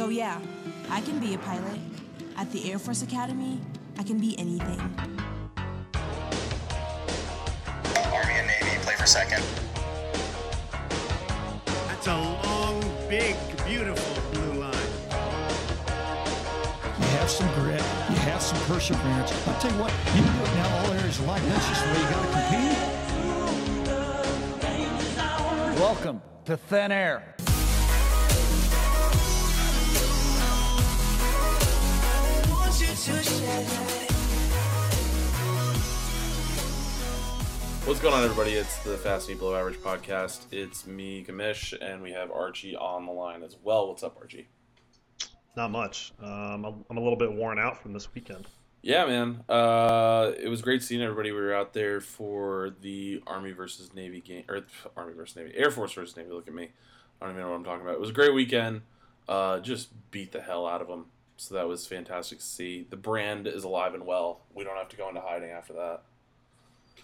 So, yeah, I can be a pilot. At the Air Force Academy, I can be anything. Army and Navy play for second. That's a long, big, beautiful blue line. You have some grit. You have some perseverance. I'll tell you what, you can do it now all areas of life. That's just the way you got to compete. Welcome to Thin Air. What's going on, everybody? It's the Fast Below Average podcast. It's me, Gamish, and we have Archie on the line as well. What's up, Archie? Not much. Um, I'm I'm a little bit worn out from this weekend. Yeah, man. Uh, it was great seeing everybody. We were out there for the Army versus Navy game, or Army versus Navy, Air Force versus Navy. Look at me. I don't even know what I'm talking about. It was a great weekend. Uh, just beat the hell out of them. So that was fantastic to see. The brand is alive and well. We don't have to go into hiding after that.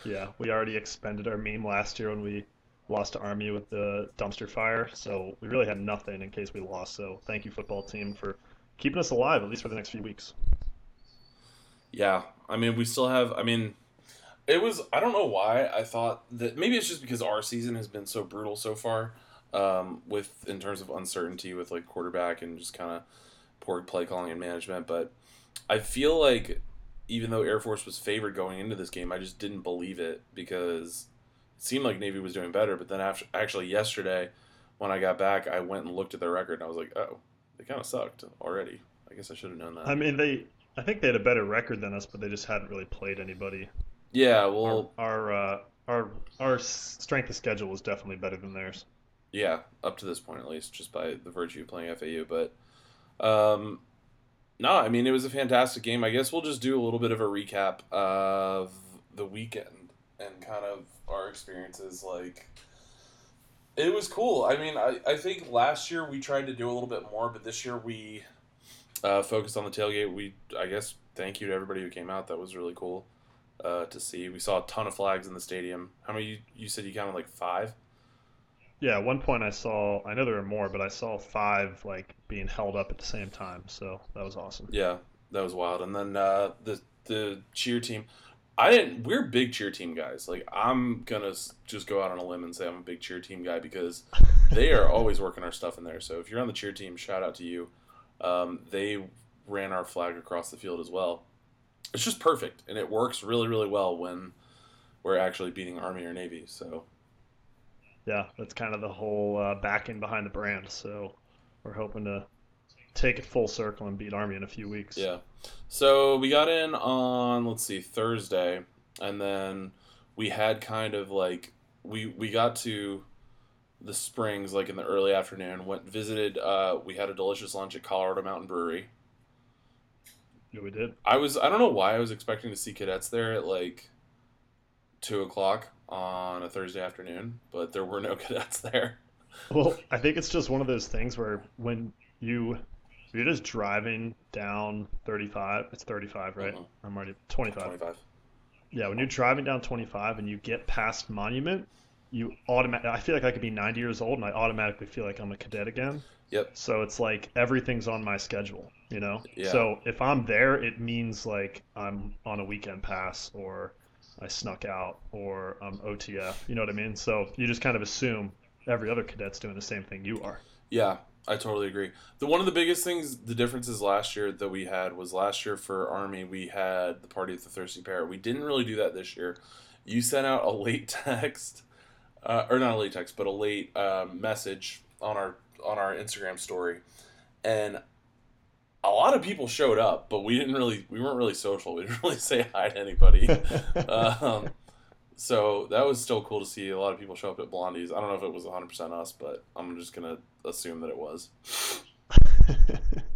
Yeah, we already expended our meme last year when we lost to Army with the dumpster fire. So we really had nothing in case we lost. So thank you, football team, for keeping us alive at least for the next few weeks. Yeah, I mean, we still have. I mean, it was. I don't know why I thought that maybe it's just because our season has been so brutal so far, um, with in terms of uncertainty with like quarterback and just kind of poor play calling and management. But I feel like even though Air Force was favored going into this game, I just didn't believe it because it seemed like Navy was doing better. But then after, actually yesterday, when I got back, I went and looked at their record and I was like, oh, they kind of sucked already. I guess I should have known that. I mean, they. I think they had a better record than us, but they just hadn't really played anybody. yeah, well, Our our uh, our, our strength of schedule was definitely better than theirs. Yeah, up to this point at least, just by the virtue of playing FAU. But um, no, I mean it was a fantastic game. I guess we'll just do a little bit of a recap of the weekend and kind of our experiences. Like it was cool. I mean, I, I think last year we tried to do a little bit more, but this year we uh, focused on the tailgate. We I guess thank you to everybody who came out. That was really cool uh, to see. We saw a ton of flags in the stadium. How many? You, you said you counted like five. Yeah, at one point I saw. I know there were more, but I saw five like being held up at the same time. So that was awesome. Yeah, that was wild. And then uh, the the cheer team, I didn't. We're big cheer team guys. Like I'm gonna just go out on a limb and say I'm a big cheer team guy because they are always working our stuff in there. So if you're on the cheer team, shout out to you. Um, they ran our flag across the field as well. It's just perfect, and it works really really well when we're actually beating Army or Navy. So Yeah, that's kind of the whole uh, backing behind the brand. So we're hoping to take it full circle and beat Army in a few weeks. Yeah. So we got in on let's see Thursday, and then we had kind of like we we got to the Springs like in the early afternoon. Went visited. Uh, we had a delicious lunch at Colorado Mountain Brewery. Yeah, we did. I was I don't know why I was expecting to see cadets there at like two o'clock on a Thursday afternoon, but there were no cadets there. Well, I think it's just one of those things where when you you're just driving down 35, it's 35, right? Mhm. I'm already 25. Twenty five. Yeah, when you're driving down 25 and you get past Monument, you automatically I feel like I could be 90 years old and I automatically feel like I'm a cadet again. Yep. So it's like everything's on my schedule, you know? Yeah. So if I'm there, it means like I'm on a weekend pass or I snuck out or I'm OTF. You know what I mean? So you just kind of assume every other cadet's doing the same thing you are. Yeah, I totally agree. The one of the biggest things, the differences last year that we had was last year for Army we had the party at the Thirsty Pear. We didn't really do that this year. You sent out a late text, uh, or not a late text, but a late um, message on our on our Instagram story, and a lot of people showed up, but we didn't really we weren't really social. We didn't really say hi to anybody. um, so that was still cool to see a lot of people show up at Blondie's. I don't know if it was 100% us, but I'm just going to assume that it was.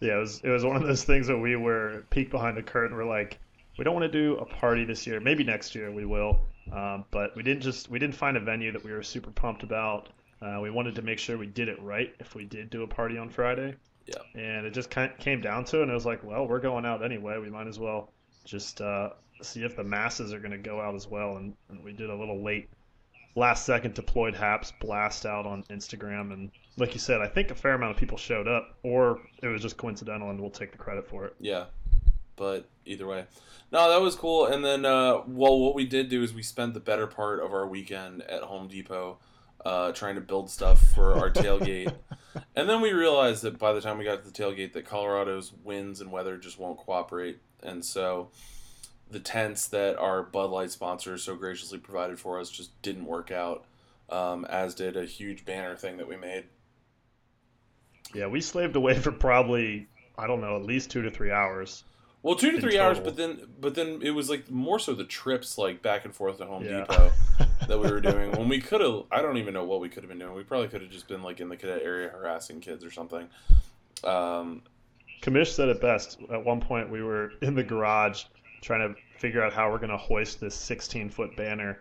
Yeah, it was it was one of those things that we were peek behind the curtain. We're like, we don't want to do a party this year. Maybe next year we will. Um, but we didn't just we didn't find a venue that we were super pumped about. Uh, we wanted to make sure we did it right if we did do a party on Friday. Yeah. And it just kind of came down to it, and it was like, well, we're going out anyway. We might as well just uh, see if the masses are going to go out as well. And, and we did a little late last second deployed haps blast out on Instagram, and like you said, I think a fair amount of people showed up, or it was just coincidental, and we'll take the credit for it. Yeah, but either way, no, that was cool. And then, uh, well, what we did do is we spent the better part of our weekend at Home Depot. Uh, trying to build stuff for our tailgate, and then we realized that by the time we got to the tailgate, that Colorado's winds and weather just won't cooperate, and so the tents that our Bud Light sponsor so graciously provided for us just didn't work out, um, as did a huge banner thing that we made. Yeah, we slaved away for probably I don't know at least two to three hours. Well, two to three hours, but then but then it was like more so the trips like back and forth to Home Yeah. Depot that we were doing. When we could have, I don't even know what we could have been doing. We probably could have just been like in the cadet area harassing kids or something. Um, Kamish said it best. At one point, we were in the garage trying to figure out how we're going to hoist this 16 foot banner.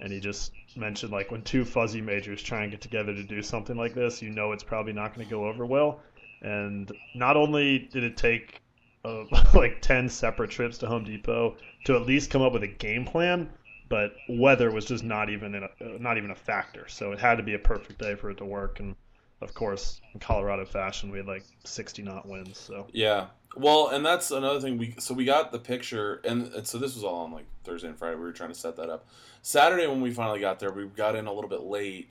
And he just mentioned, like, when two fuzzy majors try and get together to do something like this, you know it's probably not going to go over well. And not only did it take uh, like 10 separate trips to Home Depot to at least come up with a game plan, but weather was just not even a, uh, not even a factor. So it had to be a perfect day for it to work. And of course, in Colorado fashion, we had like 60 knot winds. So yeah. Well, and that's another thing. We so we got the picture, and, and so this was all on like Thursday and Friday. We were trying to set that up. Saturday when we finally got there, we got in a little bit late,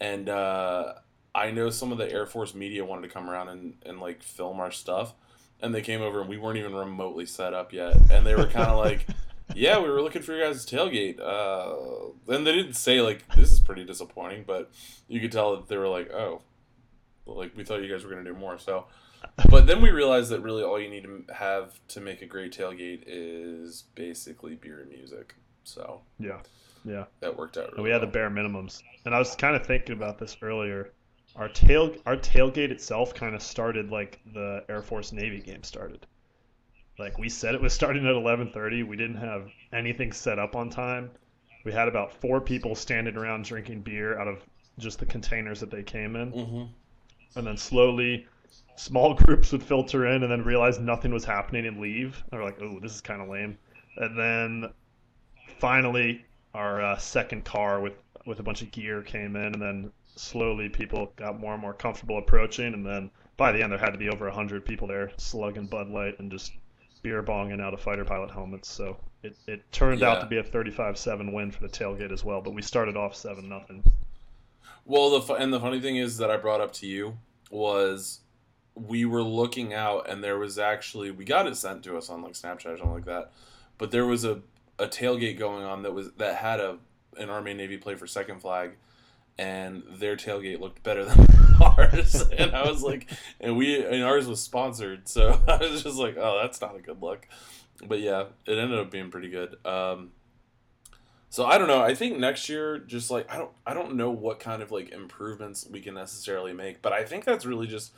and uh, I know some of the Air Force media wanted to come around and, and like film our stuff, and they came over and we weren't even remotely set up yet, and they were kind of like. Yeah, we were looking for your guys' tailgate. Uh, and they didn't say like this is pretty disappointing, but you could tell that they were like, "Oh, like we thought you guys were gonna do more." So, but then we realized that really all you need to have to make a great tailgate is basically beer and music. So yeah, yeah. that worked out. Really we had the bare minimums. And I was kind of thinking about this earlier. Our tail our tailgate itself kind of started like the Air Force Navy game started. Like we said it was starting at 11:30. We didn't have anything set up on time. We had about 4 people standing around drinking beer out of just the containers that they came in. Mhm. And then slowly small groups would filter in and then realize nothing was happening and leave. And we're like, "Oh, this is kind of lame." And then finally our uh, second car with with a bunch of gear came in and then slowly people got more and more comfortable approaching and then by the end there had to be over 100 people there slugging bud light and just beer bonging out of fighter pilot helmets so it, it turned out to be a 35-7 win for the tailgate as well but we started off 7 nothing. Well, the and the funny thing is that I brought up to you was we were looking out and there was actually we got it sent to us on like Snapchat or something like that, but there was a, a tailgate going on that was that had a an Army Navy play for second flag, and their tailgate looked better than ours, and I was like, and we and ours was sponsored, so I was just like, oh, that's not a good look, but yeah, it ended up being pretty good. Um, so I don't know. I think next year, just like I don't, I don't know what kind of like improvements we can necessarily make, but I think that's really just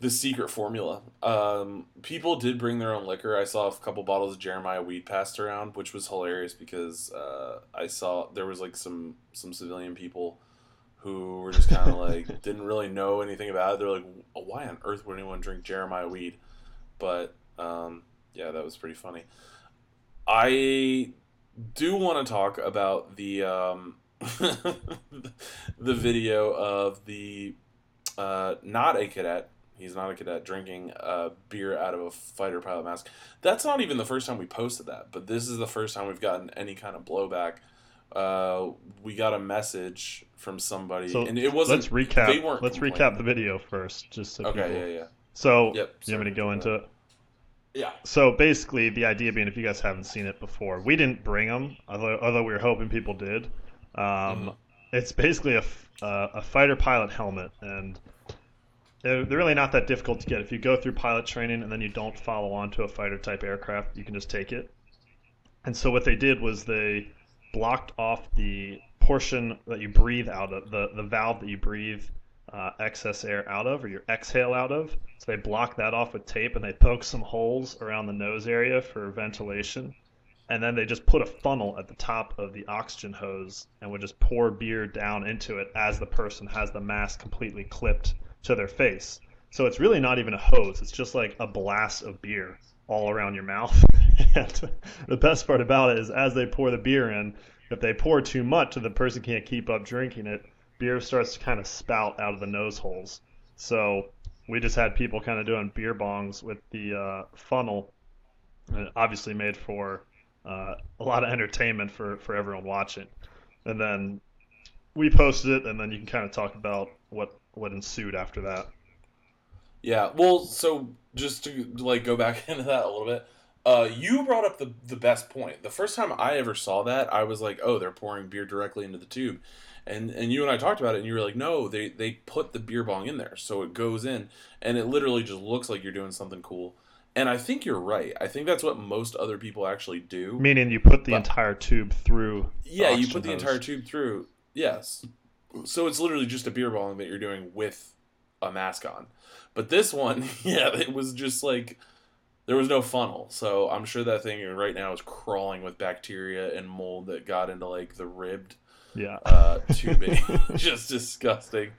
the secret formula. Um, people did bring their own liquor. I saw a couple bottles of Jeremiah weed passed around, which was hilarious because uh, I saw there was like some some civilian people who were just kind of like didn't really know anything about it. They're like, "Oh, why on earth would anyone drink Jeremiah weed? But um, yeah, that was pretty funny. I do want to talk about the um, the video of the uh, not a cadet. He's not a cadet drinking uh, beer out of a fighter pilot mask. That's not even the first time we posted that, but this is the first time we've gotten any kind of blowback. Uh, we got a message from somebody, so and it wasn't. let's recap They weren't let's recap the video first just so Okay, people... yeah, yeah, so Yep, you want me to go into it yeah. So basically, the idea being, if you guys haven't seen it before, we didn't bring them, although, although we were hoping people did. Um, Mm-hmm. It's basically a, uh, a fighter pilot helmet, and they're, they're really not that difficult to get. If you go through pilot training and then you don't follow on to a fighter type aircraft, you can just take it. And so what they did was they blocked off the portion that you breathe out of, the, the valve that you breathe uh, excess air out of or your exhale out of. So they block that off with tape and they poke some holes around the nose area for ventilation. And then they just put a funnel at the top of the oxygen hose and would just pour beer down into it as the person has the mask completely clipped to their face. So it's really not even a hose, it's just like a blast of beer all around your mouth. and the best part about it is as they pour the beer in, if they pour too much and the person can't keep up drinking it, beer starts to kind of spout out of the nose holes. So we just had people kind of doing beer bongs with the uh, funnel, and obviously made for uh, a lot of entertainment for, for everyone watching. And then we posted it, and then you can kind of talk about what what ensued after that. Yeah. Well, so just to like go back into that a little bit, uh, you brought up the the best point. The first time I ever saw that, I was like, "Oh, they're pouring beer directly into the tube," and and you and I talked about it, and you were like, "No, they they put the beer bong in there, so it goes in, and it literally just looks like you're doing something cool." And I think you're right. I think that's what most other people actually do. Meaning you put the But- entire tube through. the Yeah, you put the entire tube through. Yes. So it's literally just a beer bong that you're doing with a mask on. But this one, yeah, it was just like there was no funnel. So I'm sure that thing right now is crawling with bacteria and mold that got into like the ribbed Yeah. uh, tubing. just disgusting.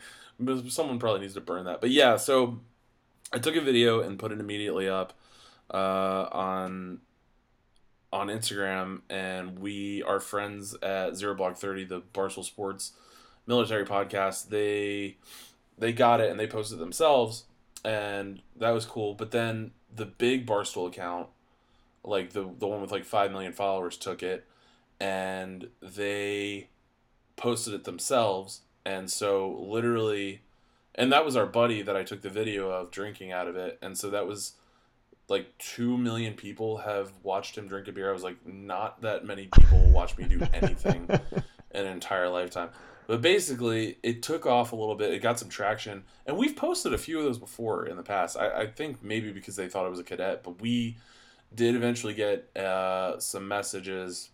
Someone probably needs to burn that. But yeah, so I took a video and put it immediately up uh, on on Instagram, and we our friends at Zero Blog Thirty, the Barstool Sports military podcast, they they got it and they posted it themselves, and that was cool. But then the big Barstool account, like the the one with like five million followers, took it, and they posted it themselves, and so literally, and that was our buddy that I took the video of drinking out of it, and so that was like two million people have watched him drink a beer. I was like, not that many people watch me do anything in an entire lifetime. But basically, it took off a little bit. It got some traction, and we've posted a few of those before in the past. I, I think maybe because they thought it was a cadet, but we did eventually get uh, some messages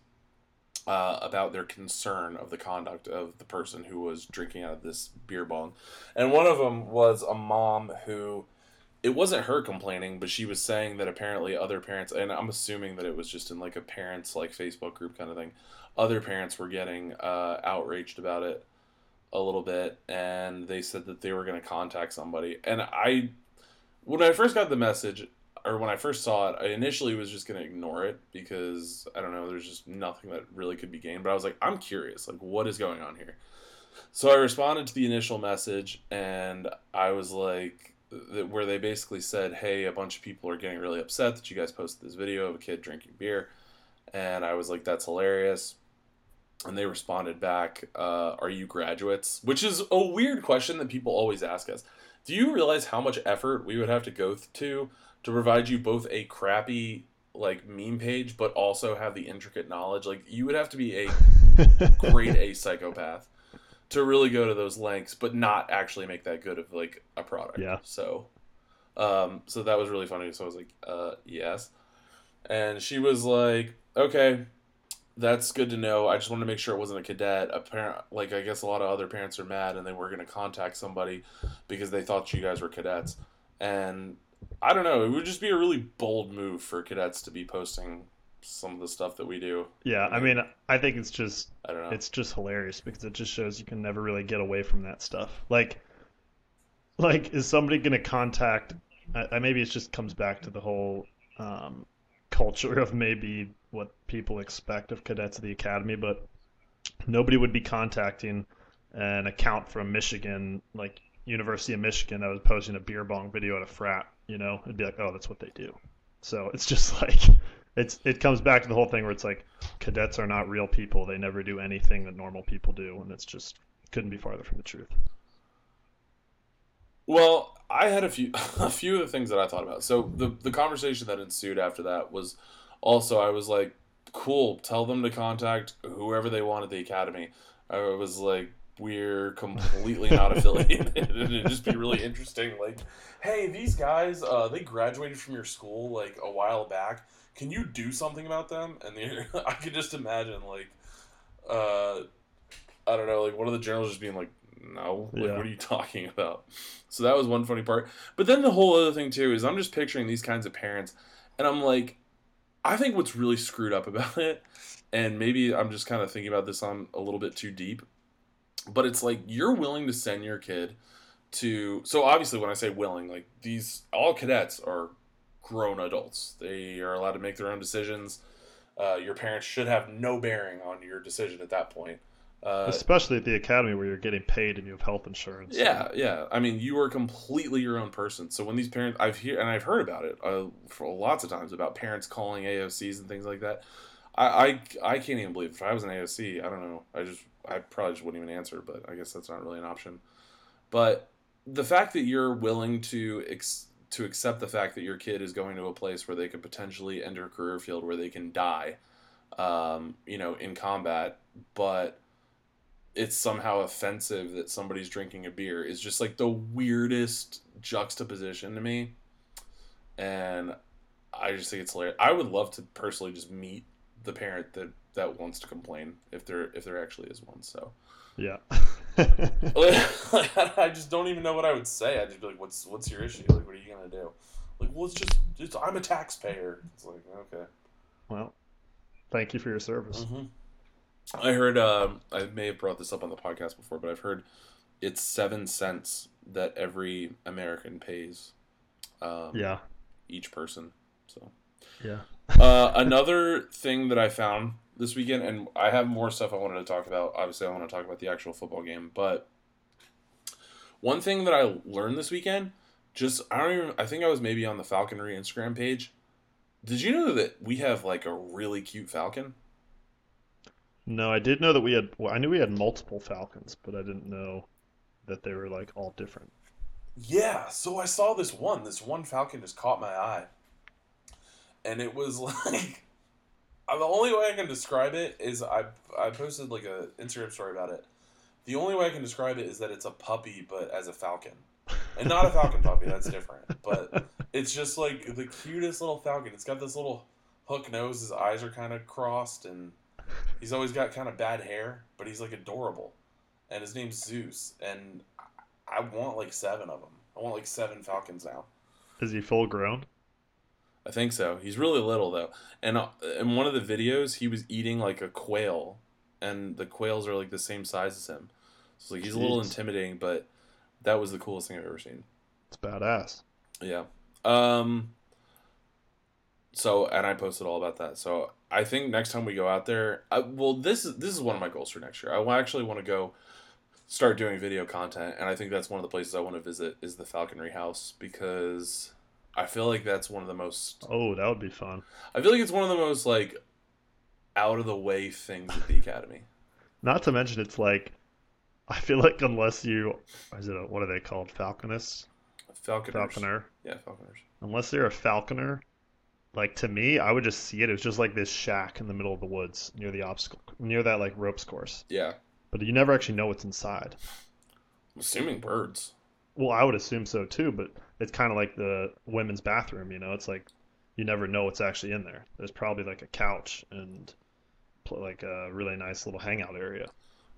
uh, about their concern of the conduct of the person who was drinking out of this beer bong, and one of them was a mom who it wasn't her complaining, but she was saying that apparently other parents, and I'm assuming that it was just in like a parents like Facebook group kind of thing, other parents were getting uh, outraged about it a little bit, and they said that they were going to contact somebody. And I, when I first got the message, or when I first saw it, I initially was just going to ignore it because I don't know, there's just nothing that really could be gained. But I was like, I'm curious, like what is going on here? So I responded to the initial message, and I was like, where they basically said, "Hey, a bunch of people are getting really upset that you guys posted this video of a kid drinking beer," and I was like, "That's hilarious." And they responded back, uh, "Are you graduates?" Which is a weird question that people always ask us. Do you realize how much effort we would have to go th- to to provide you both a crappy like meme page, but also have the intricate knowledge? Like you would have to be a grade A psychopath to really go to those lengths, but not actually make that good of like a product. Yeah. So, um, so that was really funny. So I was like, uh, yes, and she was like, okay, that's good to know. I just wanted to make sure it wasn't a cadet. A parent, like I guess a lot of other parents are mad, and they were going to contact somebody because they thought you guys were cadets, and I don't know. It would just be a really bold move for cadets to be posting some of the stuff that we do. Yeah, I mean, I think it's just I don't know. it's just hilarious because it just shows you can never really get away from that stuff. Like, like is somebody going to contact? I, I maybe it just comes back to the whole um, culture of maybe what people expect of cadets at the academy, but nobody would be contacting an account from Michigan, like University of Michigan, that was posting a beer bong video at a frat. You know, it'd be like, oh, that's what they do. So it's just like it's it comes back to the whole thing where it's like cadets are not real people. They never do anything that normal people do, and it's just couldn't be farther from the truth. Well, I had a few a few of the things that I thought about. So the the conversation that ensued after that was also I was like, cool, tell them to contact whoever they want at the academy. I was like, we're completely not affiliated. It'd just be really interesting. Like, hey, these guys, uh, they graduated from your school like a while back. Can you do something about them? And I could just imagine like, uh, I don't know, like one of the journalists just being like, no, like Yeah. what are you talking about? So that was one funny part. But then the whole other thing too is I'm just picturing these kinds of parents, and I'm like, I think what's really screwed up about it, and maybe I'm just kind of thinking about this on a little bit too deep, but it's like you're willing to send your kid to. So obviously, when I say willing, like these all cadets are grown adults. They are allowed to make their own decisions. Uh, your parents should have no bearing on your decision at that point. Uh, Especially at the academy where you're getting paid and you have health insurance. yeah, yeah. I mean, you are completely your own person. So when these parents, I've hear and I've heard about it uh, for lots of times about parents calling AOCs and things like that. I, I, I can't even believe if I was an AOC, I don't know. I just I probably just wouldn't even answer, but I guess that's not really an option. But the fact that you're willing to ex- to accept the fact that your kid is going to a place where they could potentially enter a career field where they can die, um, you know, in combat, but it's somehow offensive that somebody's drinking a beer is just like the weirdest juxtaposition to me. And I just think it's hilarious. I would love to personally just meet the parent that that wants to complain if there if there actually is one. So Yeah. I just don't even know what I would say. I'd just be like, "What's what's your issue? Like, what are you gonna do?" Like, well, it's just it's, I'm a taxpayer. It's like okay. well, thank you for your service. Mm-hmm. I heard. Um, I may have brought this up on the podcast before, but I've heard it's seven cents that every American pays. Um, Yeah. Each person. So Yeah. uh, another thing that I found this weekend, and I have more stuff I wanted to talk about. Obviously, I want to talk about the actual football game, but one thing that I learned this weekend, just I don't even. I think I was maybe on the Falconry Instagram page. Did you know that we have like a really cute falcon? No, I did know that we had. Well, I knew we had multiple falcons, but I didn't know that they were like all different. Yeah, so I saw this one. This one falcon just caught my eye. And it was like uh, the only way I can describe it is I I posted like a Instagram story about it. The only way I can describe it is that it's a puppy but as a falcon. And not a falcon puppy, that's different. But it's just like the cutest little falcon. It's got this little hook nose, his eyes are kind of crossed and he's always got kind of bad hair, but he's like adorable. And his name's Zeus and I want like seven of them. I want like seven falcons now. Is he full grown? I think so. He's really little though, and uh, in one of the videos, he was eating like a quail, and the quails are like the same size as him. So like he's a little intimidating, but that was the coolest thing I've ever seen. It's badass. Yeah. Um. So and I posted all about that. So I think next time we go out there, I, well, this is this is one of my goals for next year. I actually want to go start doing video content, and I think that's one of the places I want to visit is the Falconry House because I feel like that's one of the most. Oh, that would be fun. I feel like it's one of the most like out of the way things at the academy. Not to mention, it's like I feel like unless you, is it a, what are they called? Falconists, Falconers. falconer. Yeah, Falconers. Unless they're a falconer, like to me, I would just see it. It was just like this shack in the middle of the woods near the obstacle, near that like ropes course. Yeah. But you never actually know what's inside. I'm assuming birds. Well, I would assume so too, but it's kind of like the women's bathroom, you know? It's like you never know what's actually in there. There's probably like a couch and like a really nice little hangout area.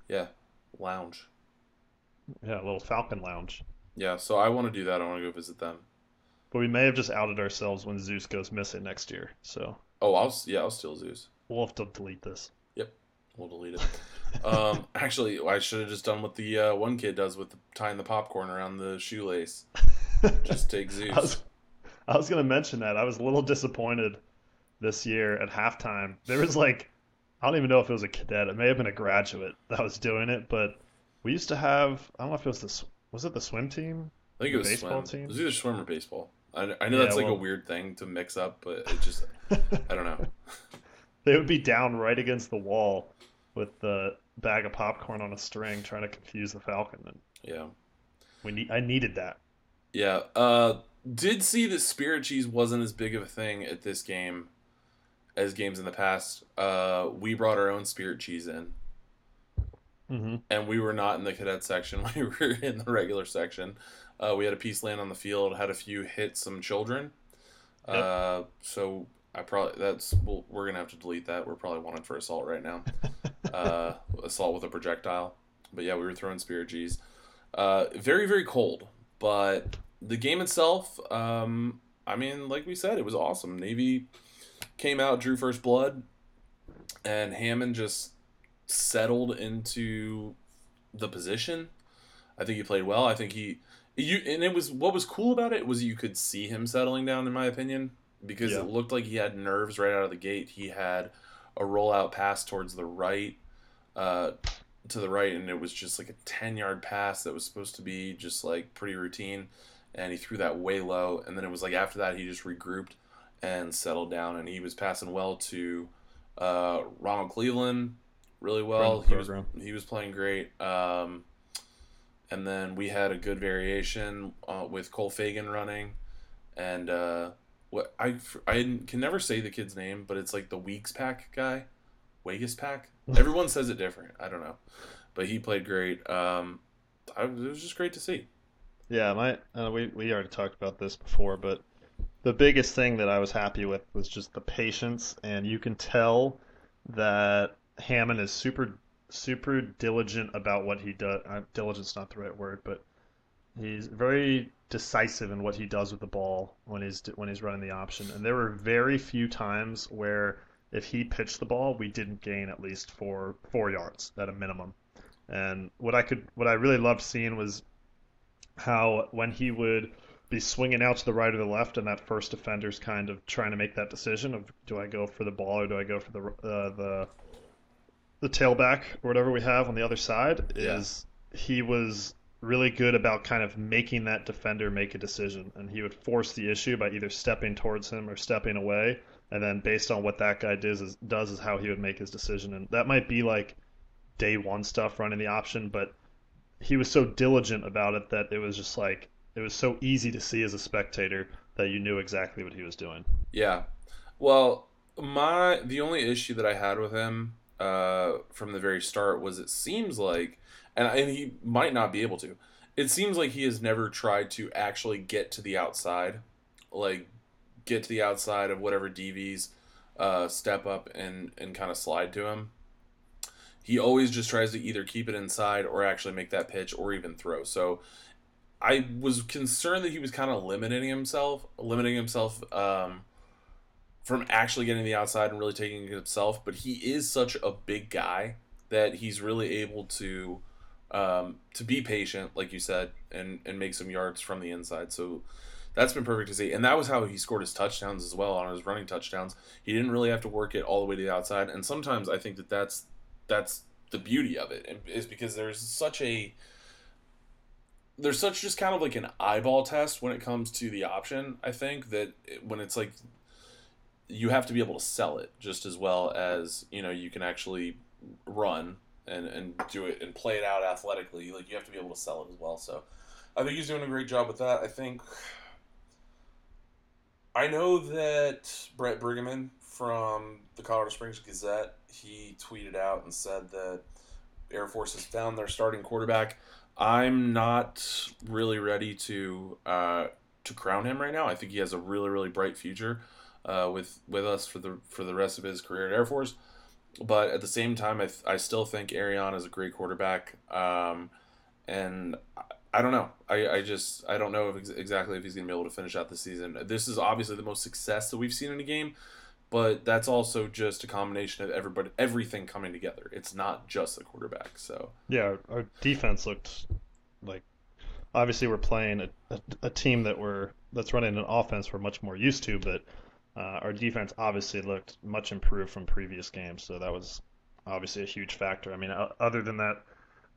Yeah. Lounge. Yeah, a little falcon lounge. Yeah, so I want to do that. I want to go visit them. But we may have just outed ourselves when Zeus goes missing next year. So Oh, I'll yeah, I'll steal Zeus. we'll have to delete this. Yep, we'll delete it. um, actually, I should have just done what the uh, one kid does with the, tying the popcorn around the shoelace. Just take Zeus. I was, I was going to mention that. I was a little disappointed this year at halftime. There was like, I don't even know if it was a cadet. It may have been a graduate that was doing it, but we used to have, I don't know if it was the, was it the swim team? I think it was baseball swim. team? It was either swim or baseball. I, I know Yeah, that's like well- a weird thing to mix up, but it just I don't know. They would be down right against the wall with the bag of popcorn on a string trying to confuse the falcon. And Yeah, we need, I needed that. yeah. Uh, did see that spirit cheese wasn't as big of a thing at this game as games in the past. Uh, we brought our own spirit cheese in. Mm-hmm. and we were not in the cadet section. We were in the regular section. Uh, we had a piece land on the field. Had a few hit some children. Yep. Uh, so I probably that's well, we're gonna have to delete that. We're probably wanted for assault right now. uh, assault with a projectile. But yeah, we were throwing spirit G's. Uh, very very cold, but the game itself. Um, I mean, like we said, it was awesome. Navy came out, drew first blood, and Hammond just settled into the position. I think he played well. I think he you and it was what was cool about it was you could see him settling down in my opinion because Yeah. it looked like he had nerves right out of the gate. He had a rollout pass towards the right, uh, to the right, and it was just like a 10 yard pass that was supposed to be just like pretty routine. And he threw that way low. And then it was like after that, he just regrouped and settled down. And he was passing well to uh, Ronald Cleveland really well. He was, he was playing great. Um, and then we had a good variation uh, with Cole Fagan running. And uh, what I, I can never say the kid's name, but it's like the Weeks Pack guy. Vegas Pack. Everyone says it different. I don't know, but he played great. Um, I, it was just great to see. Yeah, my uh, we we already talked about this before, but the biggest thing that I was happy with was just the patience, and you can tell that Hammond is super super diligent about what he does. Uh, diligent's not the right word, but he's very decisive in what he does with the ball when he's when he's running the option. And there were very few times where if he pitched the ball, we didn't gain at least four four yards at a minimum. And what I could what I really loved seeing was how when he would be swinging out to the right or the left, and that first defender's kind of trying to make that decision of do I go for the ball or do I go for the uh, the the tailback or whatever we have on the other side Yeah. is he was really good about kind of making that defender make a decision and he would force the issue by either stepping towards him or stepping away and then based on what that guy does is, does is how he would make his decision and that might be like day one stuff running the option but he was so diligent about it that it was just like it was so easy to see as a spectator that you knew exactly what he was doing. Yeah. Well, my the only issue that I had with him uh, from the very start was it seems like, and and he might not be able to. It seems like he has never tried to actually get to the outside, like get to the outside of whatever DVs uh, step up and and kind of slide to him. He always just tries to either keep it inside or actually make that pitch or even throw. So I was concerned that he was kind of limiting himself, limiting himself um, from actually getting the outside and really taking it himself. But he is such a big guy that he's really able to um, to be patient, like you said, and and make some yards from the inside. So that's been perfect to see. And that was how he scored his touchdowns as well on his running touchdowns. He didn't really have to work it all the way to the outside. And sometimes I think that that's that's the beauty of it is because there's such a there's such just kind of like an eyeball test when it comes to the option. I think that when it's like you have to be able to sell it just as well as you know you can actually run and and do it and play it out athletically. Like you have to be able to sell it as well. So I think he's doing a great job with that. I think I know that Brent Briggeman from the Colorado Springs Gazette he tweeted out and said that Air Force has found their starting quarterback. I'm not really ready to uh, to crown him right now. I think he has a really really bright future uh, with with us for the for the rest of his career at Air Force. But at the same time, I, th- I still think Arion is a great quarterback. Um, and I, I don't know. I, I just I don't know if ex- exactly if he's going to be able to finish out the season. This is obviously the most success that we've seen in a game, but that's also just a combination of everybody everything coming together. It's not just the quarterback. So Yeah, our, our defense looked like obviously we're playing a, a, a team that we're that's running an offense we're much more used to, but uh, our defense obviously looked much improved from previous games. So that was obviously a huge factor. I mean, other than that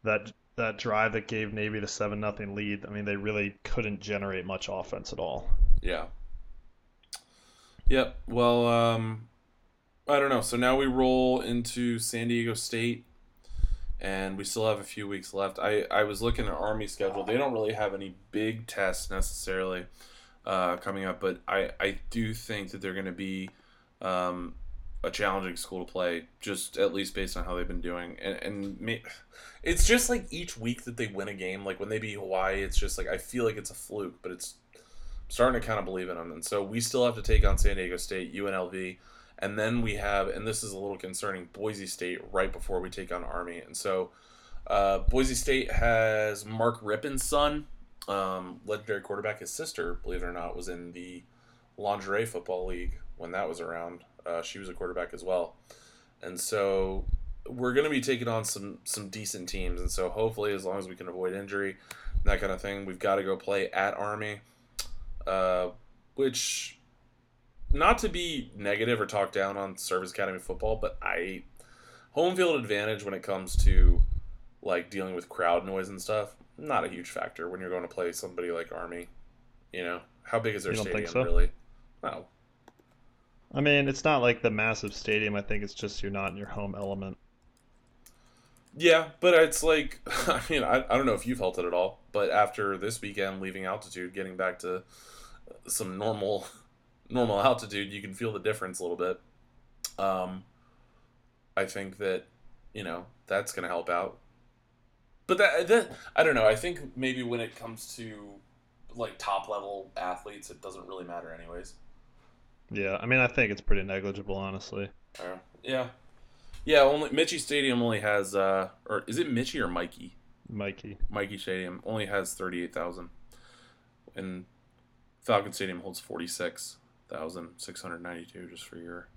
that that drive that gave Navy the seven nothing lead, I mean, they really couldn't generate much offense at all. Yeah. Yep. Well, um, I don't know. So now we roll into San Diego State, and we still have a few weeks left. I, I was looking at Army schedule. They don't really have any big tests necessarily uh, coming up, but I, I do think that they're going to be um, a challenging school to play, just at least based on how they've been doing. And, and may, it's just like each week that they win a game, like when they beat Hawaii, it's just like I feel like it's a fluke, but it's I'm starting to kind of believe in them. And so we still have to take on San Diego State, UNLV, and then we have, and this is a little concerning, Boise State right before we take on Army. And so uh, Boise State has Mark Rypien's son, um, legendary quarterback. His sister, believe it or not, was in the lingerie football league when that was around. Uh, she was a quarterback as well. And so we're going to be taking on some some decent teams. And so hopefully, as long as we can avoid injury, that kind of thing, we've got to go play at Army uh, which not to be negative or talk down on Service Academy football, but I home field advantage when it comes to like dealing with crowd noise and stuff, not a huge factor when you're going to play somebody like Army. You know, how big is their You don't stadium think so? really? No. I mean, it's not like the massive stadium. I think it's just you're not in your home element. Yeah, but it's like I mean, I, I don't know if you felt it at all, but after this weekend leaving altitude, getting back to some normal normal altitude, you can feel the difference a little bit. Um I think that, you know, that's gonna help out. But that, that I don't know, I think maybe when it comes to like top level athletes it doesn't really matter anyways. Yeah, I mean, I think it's pretty negligible, honestly. Uh, yeah. Yeah, only Mitchie Stadium only has uh or is it Mitchie or Mikey? Mikey. Mikey Stadium only has 38,000. And Falcon Stadium holds 46,692, just for your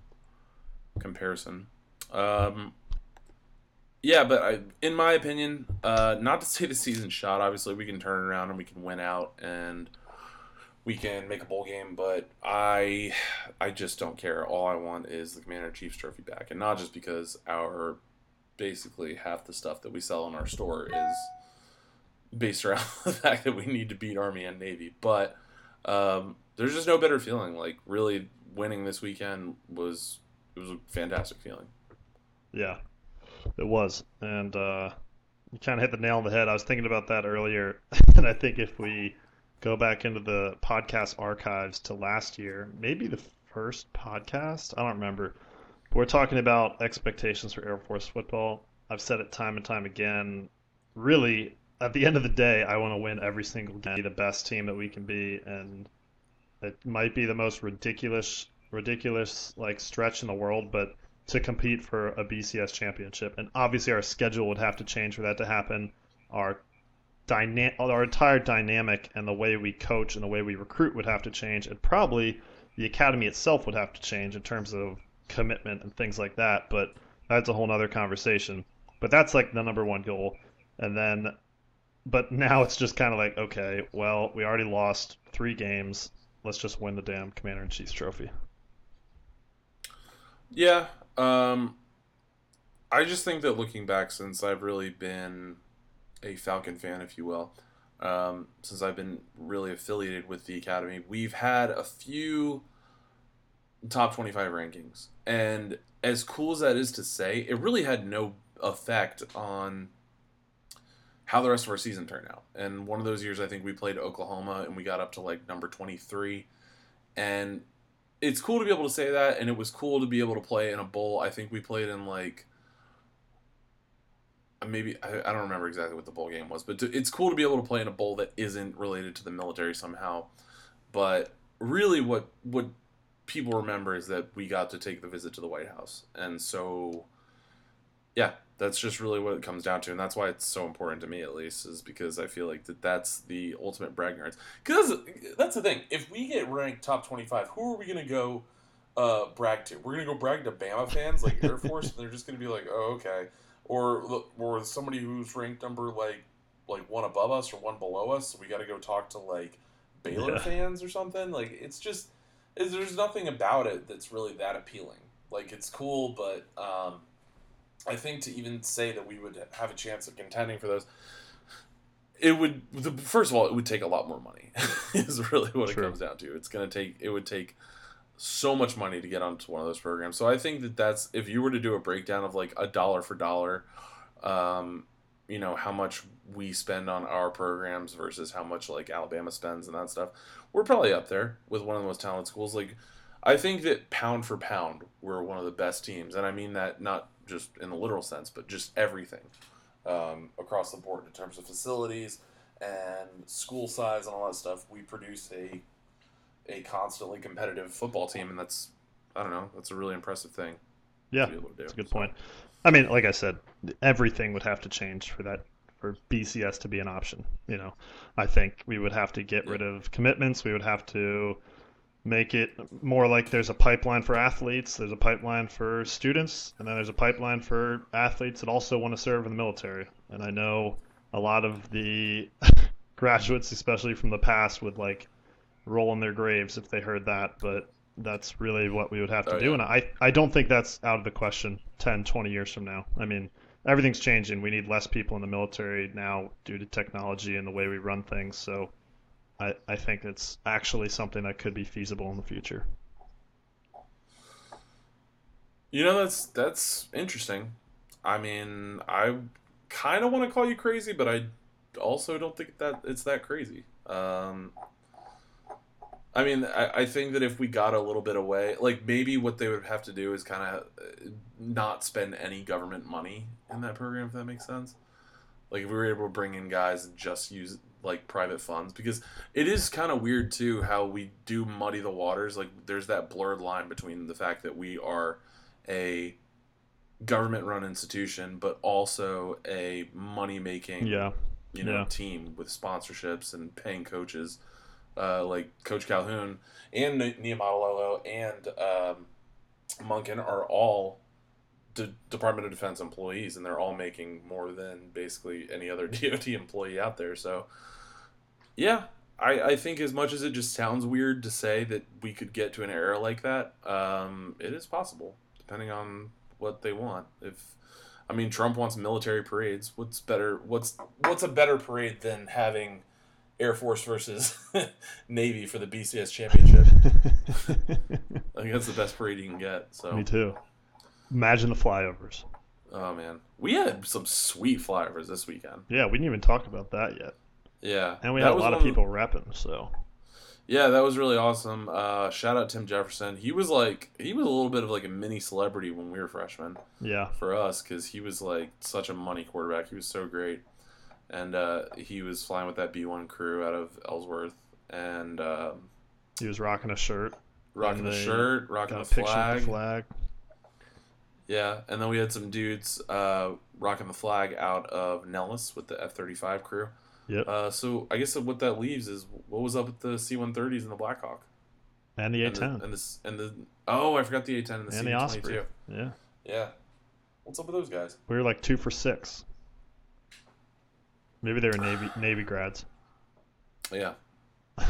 comparison. Um, yeah, but I, in my opinion, uh, not to say the season's shot. Obviously, we can turn around and we can win out and we can make a bowl game. But I, I just don't care. All I want is the Commander Chiefs trophy back, and not just because our basically half the stuff that we sell in our store is based around the fact that we need to beat Army and Navy. But um, there's just no better feeling. Like really winning this weekend was it was a fantastic feeling. Yeah, it was, and uh, you kind of hit the nail on the head. I was thinking about that earlier, and I think if we go back into the podcast archives to last year, maybe the first podcast, I don't remember. But we're talking about expectations for Air Force football. I've said it time and time again. Really, at the end of the day, I want to win every single game, be the best team that we can be, and it might be the most ridiculous, ridiculous like stretch in the world, but to compete for a BCS championship. And obviously, our schedule would have to change for that to happen. Our dyna- our entire dynamic and the way we coach and the way we recruit would have to change, and probably the academy itself would have to change in terms of commitment and things like that. But that's a whole other conversation. But that's like the number one goal. And then, but now it's just kind of like, okay, well, we already lost three games. Let's just win the damn Commander in Chief's trophy. Yeah, um, I just think that looking back, since I've really been a Falcon fan, if you will, um, since I've been really affiliated with the academy, we've had a few top 25 rankings. And as cool as that is to say, it really had no effect on how the rest of our season turned out. And one of those years, I think we played Oklahoma and we got up to like number 23. And it's cool to be able to say that. And it was cool to be able to play in a bowl. I think we played in like uh, maybe I, I don't remember exactly what the bowl game was, but to, it's cool to be able to play in a bowl that isn't related to the military somehow. But really, what what people remember is that we got to take the visit to the White House, and so yeah, that's just really what it comes down to, and that's why it's so important to me, at least, is because I feel like that that's the ultimate bragging rights. Because that's the thing. If we get ranked top twenty-five, who are we gonna go uh, brag to? We're gonna go brag to Bama fans like Air Force, and they're just gonna be like, "Oh, okay," or or somebody who's ranked number like like one above us or one below us. So we got to go talk to like Baylor Yeah. fans or something. Like it's just is there's nothing about it that's really that appealing. Like it's cool, but um, I think to even say that we would have a chance of contending for those, it would. The, first of all, it would take a lot more money. is really what True. it comes down to. It's gonna take. It would take so much money to get onto one of those programs. So I think that that's if you were to do a breakdown of like a dollar for dollar, um, you know how much we spend on our programs versus how much like Alabama spends and that stuff, we're probably up there with one of the most talented schools. Like I think that pound for pound, we're one of the best teams, and I mean that not just in the literal sense, but just everything um, across the board in terms of facilities and school size and all that stuff. We produce a a constantly competitive football team, and that's I don't know, that's a really impressive thing. Yeah, to be able to do. That's a good So, point. I mean, like I said, everything would have to change for that for BCS to be an option. You know, I think we would have to get rid of commitments. We would have to make it more like there's a pipeline for athletes, there's a pipeline for students, and then there's a pipeline for athletes that also want to serve in the military. And I know a lot of the graduates, especially from the past, would like roll in their graves if they heard that, but that's really what we would have to Oh, do. yeah. And I, I don't think that's out of the question 10, 20 years from now. I mean, everything's changing. We need less people in the military now due to technology and the way we run things. So I, I think it's actually something that could be feasible in the future. You know, that's that's interesting. I mean, I kind of want to call you crazy, but I also don't think that it's that crazy. Um, I mean, I, I think that if we got a little bit away, like maybe what they would have to do is kind of not spend any government money in that program, if that makes sense. Like if we were able to bring in guys and just use like private funds, because it is kind of weird too how we do muddy the waters. Like there's that blurred line between the fact that we are a government run institution, but also a money making Yeah. you know Yeah. team with sponsorships and paying coaches uh, like Coach Calhoun and Niumatalolo and um, Monken are all D- Department of Defense employees, and they're all making more than basically any other DoD employee out there. So, yeah, I, I think as much as it just sounds weird to say that we could get to an era like that, um, it is possible, depending on what they want. If I mean, Trump wants military parades. What's better? What's what's a better parade than having Air Force versus Navy for the BCS championship? I think that's the best parade you can get. So, Me too. Imagine the flyovers. oh man, we had some sweet flyovers this weekend. Yeah, we didn't even talk about that yet. Yeah, And we had a lot of people repping, so. Yeah, that was really awesome. Uh, shout out Tim Jefferson. He was like he was a little bit of like a mini celebrity when we were freshmen. Yeah. for us because he was like such a money quarterback. He was so great, and uh, he was flying with that B one crew out of Ellsworth and um, He was rocking a shirt. rocking the shirt, rocking the a picture flag. the flag. Yeah, and then we had some dudes uh, rocking the flag out of Nellis with the F thirty five crew. Yep. Uh, so I guess what that leaves is what was up with the C one thirties and the Blackhawk And the and the, A10. and this and the oh I forgot the A ten and the And C the Osprey. Yeah. Yeah, what's up with those guys? We were like two for six. Maybe they were Navy Navy grads. Yeah.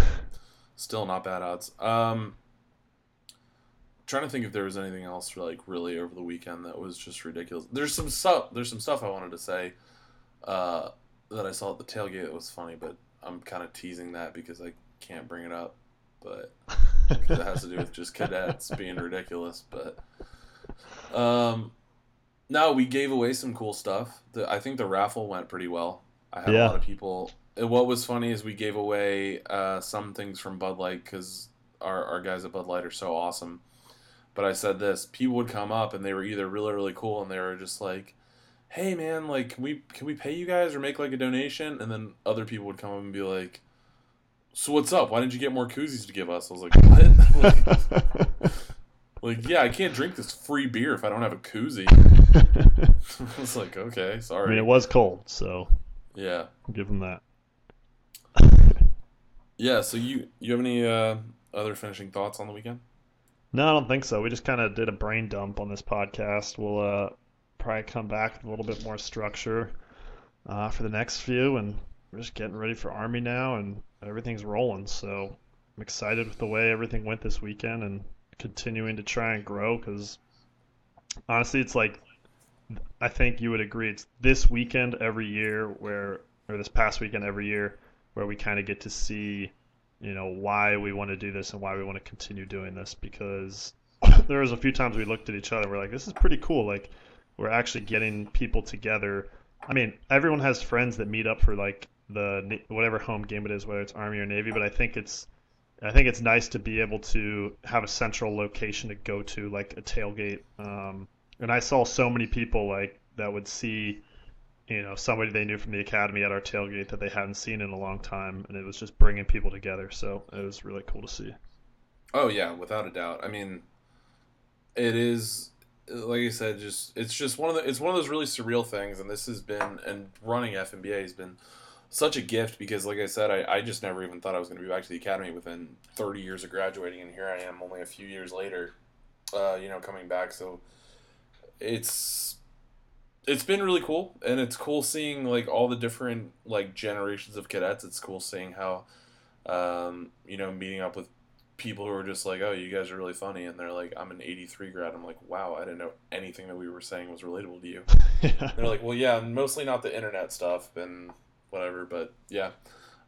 Still not bad odds. Um trying to think if there was anything else like really over the weekend that was just ridiculous. There's some stuff there's some stuff I wanted to say uh that I saw at the tailgate that was funny, but I'm kind of teasing that because I can't bring it up. But it has to do with just cadets being ridiculous, but um no, we gave away some cool stuff. The, I think the raffle went pretty well. I had a lot of people. And what was funny is we gave away uh, some things from Bud Light because our, our guys at Bud Light are so awesome. But I said this: people would come up and they were either really really cool and they were just like, "Hey man, like can we can we pay you guys or make like a donation?" And then other people would come up and be like, "So what's up? Why didn't you get more koozies to give us?" I was like, "What?" like, like, yeah, I can't drink this free beer if I don't have a koozie. I was like, okay, sorry. I mean, it was cold, so yeah, give them that. yeah. So you you have any uh, other finishing thoughts on the weekend? No, I don't think so. We just kind of did a brain dump on this podcast. We'll uh, probably come back with a little bit more structure uh, for the next few, and we're just getting ready for Army now, and everything's rolling. So I'm excited with the way everything went this weekend, and continuing to try and grow. Because honestly, it's like I think you would agree. It's this weekend every year where, or this past weekend every year, where we kind of get to see you know why we want to do this and why we want to continue doing this because there was a few times we looked at each other we're like this is pretty cool like we're actually getting people together. I mean everyone has friends that meet up for like the whatever home game it is whether it's army or navy but i think it's i think it's nice to be able to have a central location to go to like a tailgate. Um, and i saw so many people like that would see you know somebody they knew from the academy at our tailgate that they hadn't seen in a long time and it was just bringing people together. So it was really cool to see. Oh yeah, without a doubt. I mean, it is like I said, just it's just one of the it's one of those really surreal things, and this has been and running FNBA has been such a gift because, like I said, I, I just never even thought I was going to be back to the academy within 30 years of graduating, and here I am, only a few years later, uh, you know, coming back. So it's it's been really cool, and it's cool seeing like all the different like generations of cadets. It's cool seeing how um, you know meeting up with people who are just like, "Oh, you guys are really funny," and they're like, "I'm an '83 grad." I'm like, "Wow, I didn't know anything that we were saying was relatable to you." yeah. They're like, "Well, yeah, mostly not the internet stuff and whatever, but yeah."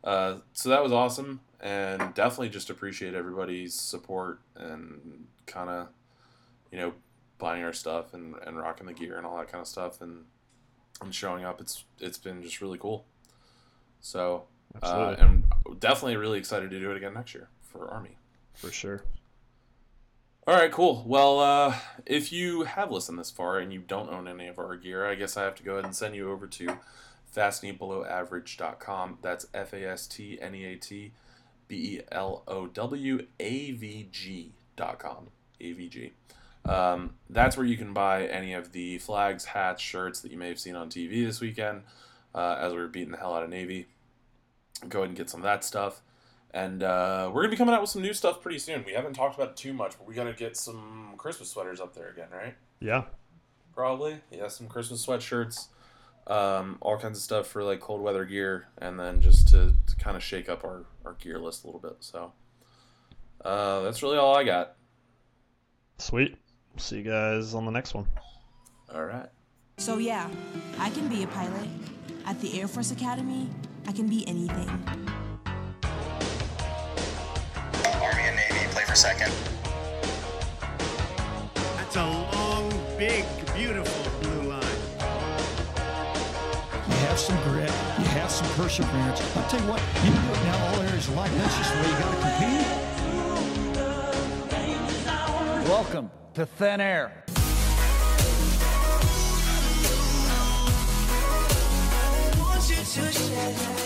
Uh, so that was awesome, and definitely just appreciate everybody's support and kind of, you know, buying our stuff and, and rocking the gear and all that kind of stuff and and showing up. It's it's been just really cool. So uh, and definitely really excited to do it again next year for Army. For sure. All right, cool. Well, uh, if you have listened this far and you don't own any of our gear, I guess I have to go ahead and send you over to fastneatbelowaverage.com. That's F A S T N E A T B E L O W A V G.com. AVG. Um, that's where you can buy any of the flags, hats, shirts that you may have seen on TV this weekend uh, as we were beating the hell out of Navy. Go ahead and get some of that stuff. And uh, we're going to be coming out with some new stuff pretty soon. We haven't talked about it too much, but we got to get some Christmas sweaters up there again, right? Yeah. Probably. Yeah, some Christmas sweatshirts, um, all kinds of stuff for like cold weather gear, and then just to, to kind of shake up our, our gear list a little bit. So uh, that's really all I got. Sweet. See you guys on the next one. All right. So, yeah, I can be a pilot. At the Air Force Academy, I can be anything. For second. That's a long, big, beautiful blue line. You have some grit. You have some perseverance. I'll tell you what, you can do it now all areas of life. That's just the way you got to compete. Welcome to Thin Air. want you to share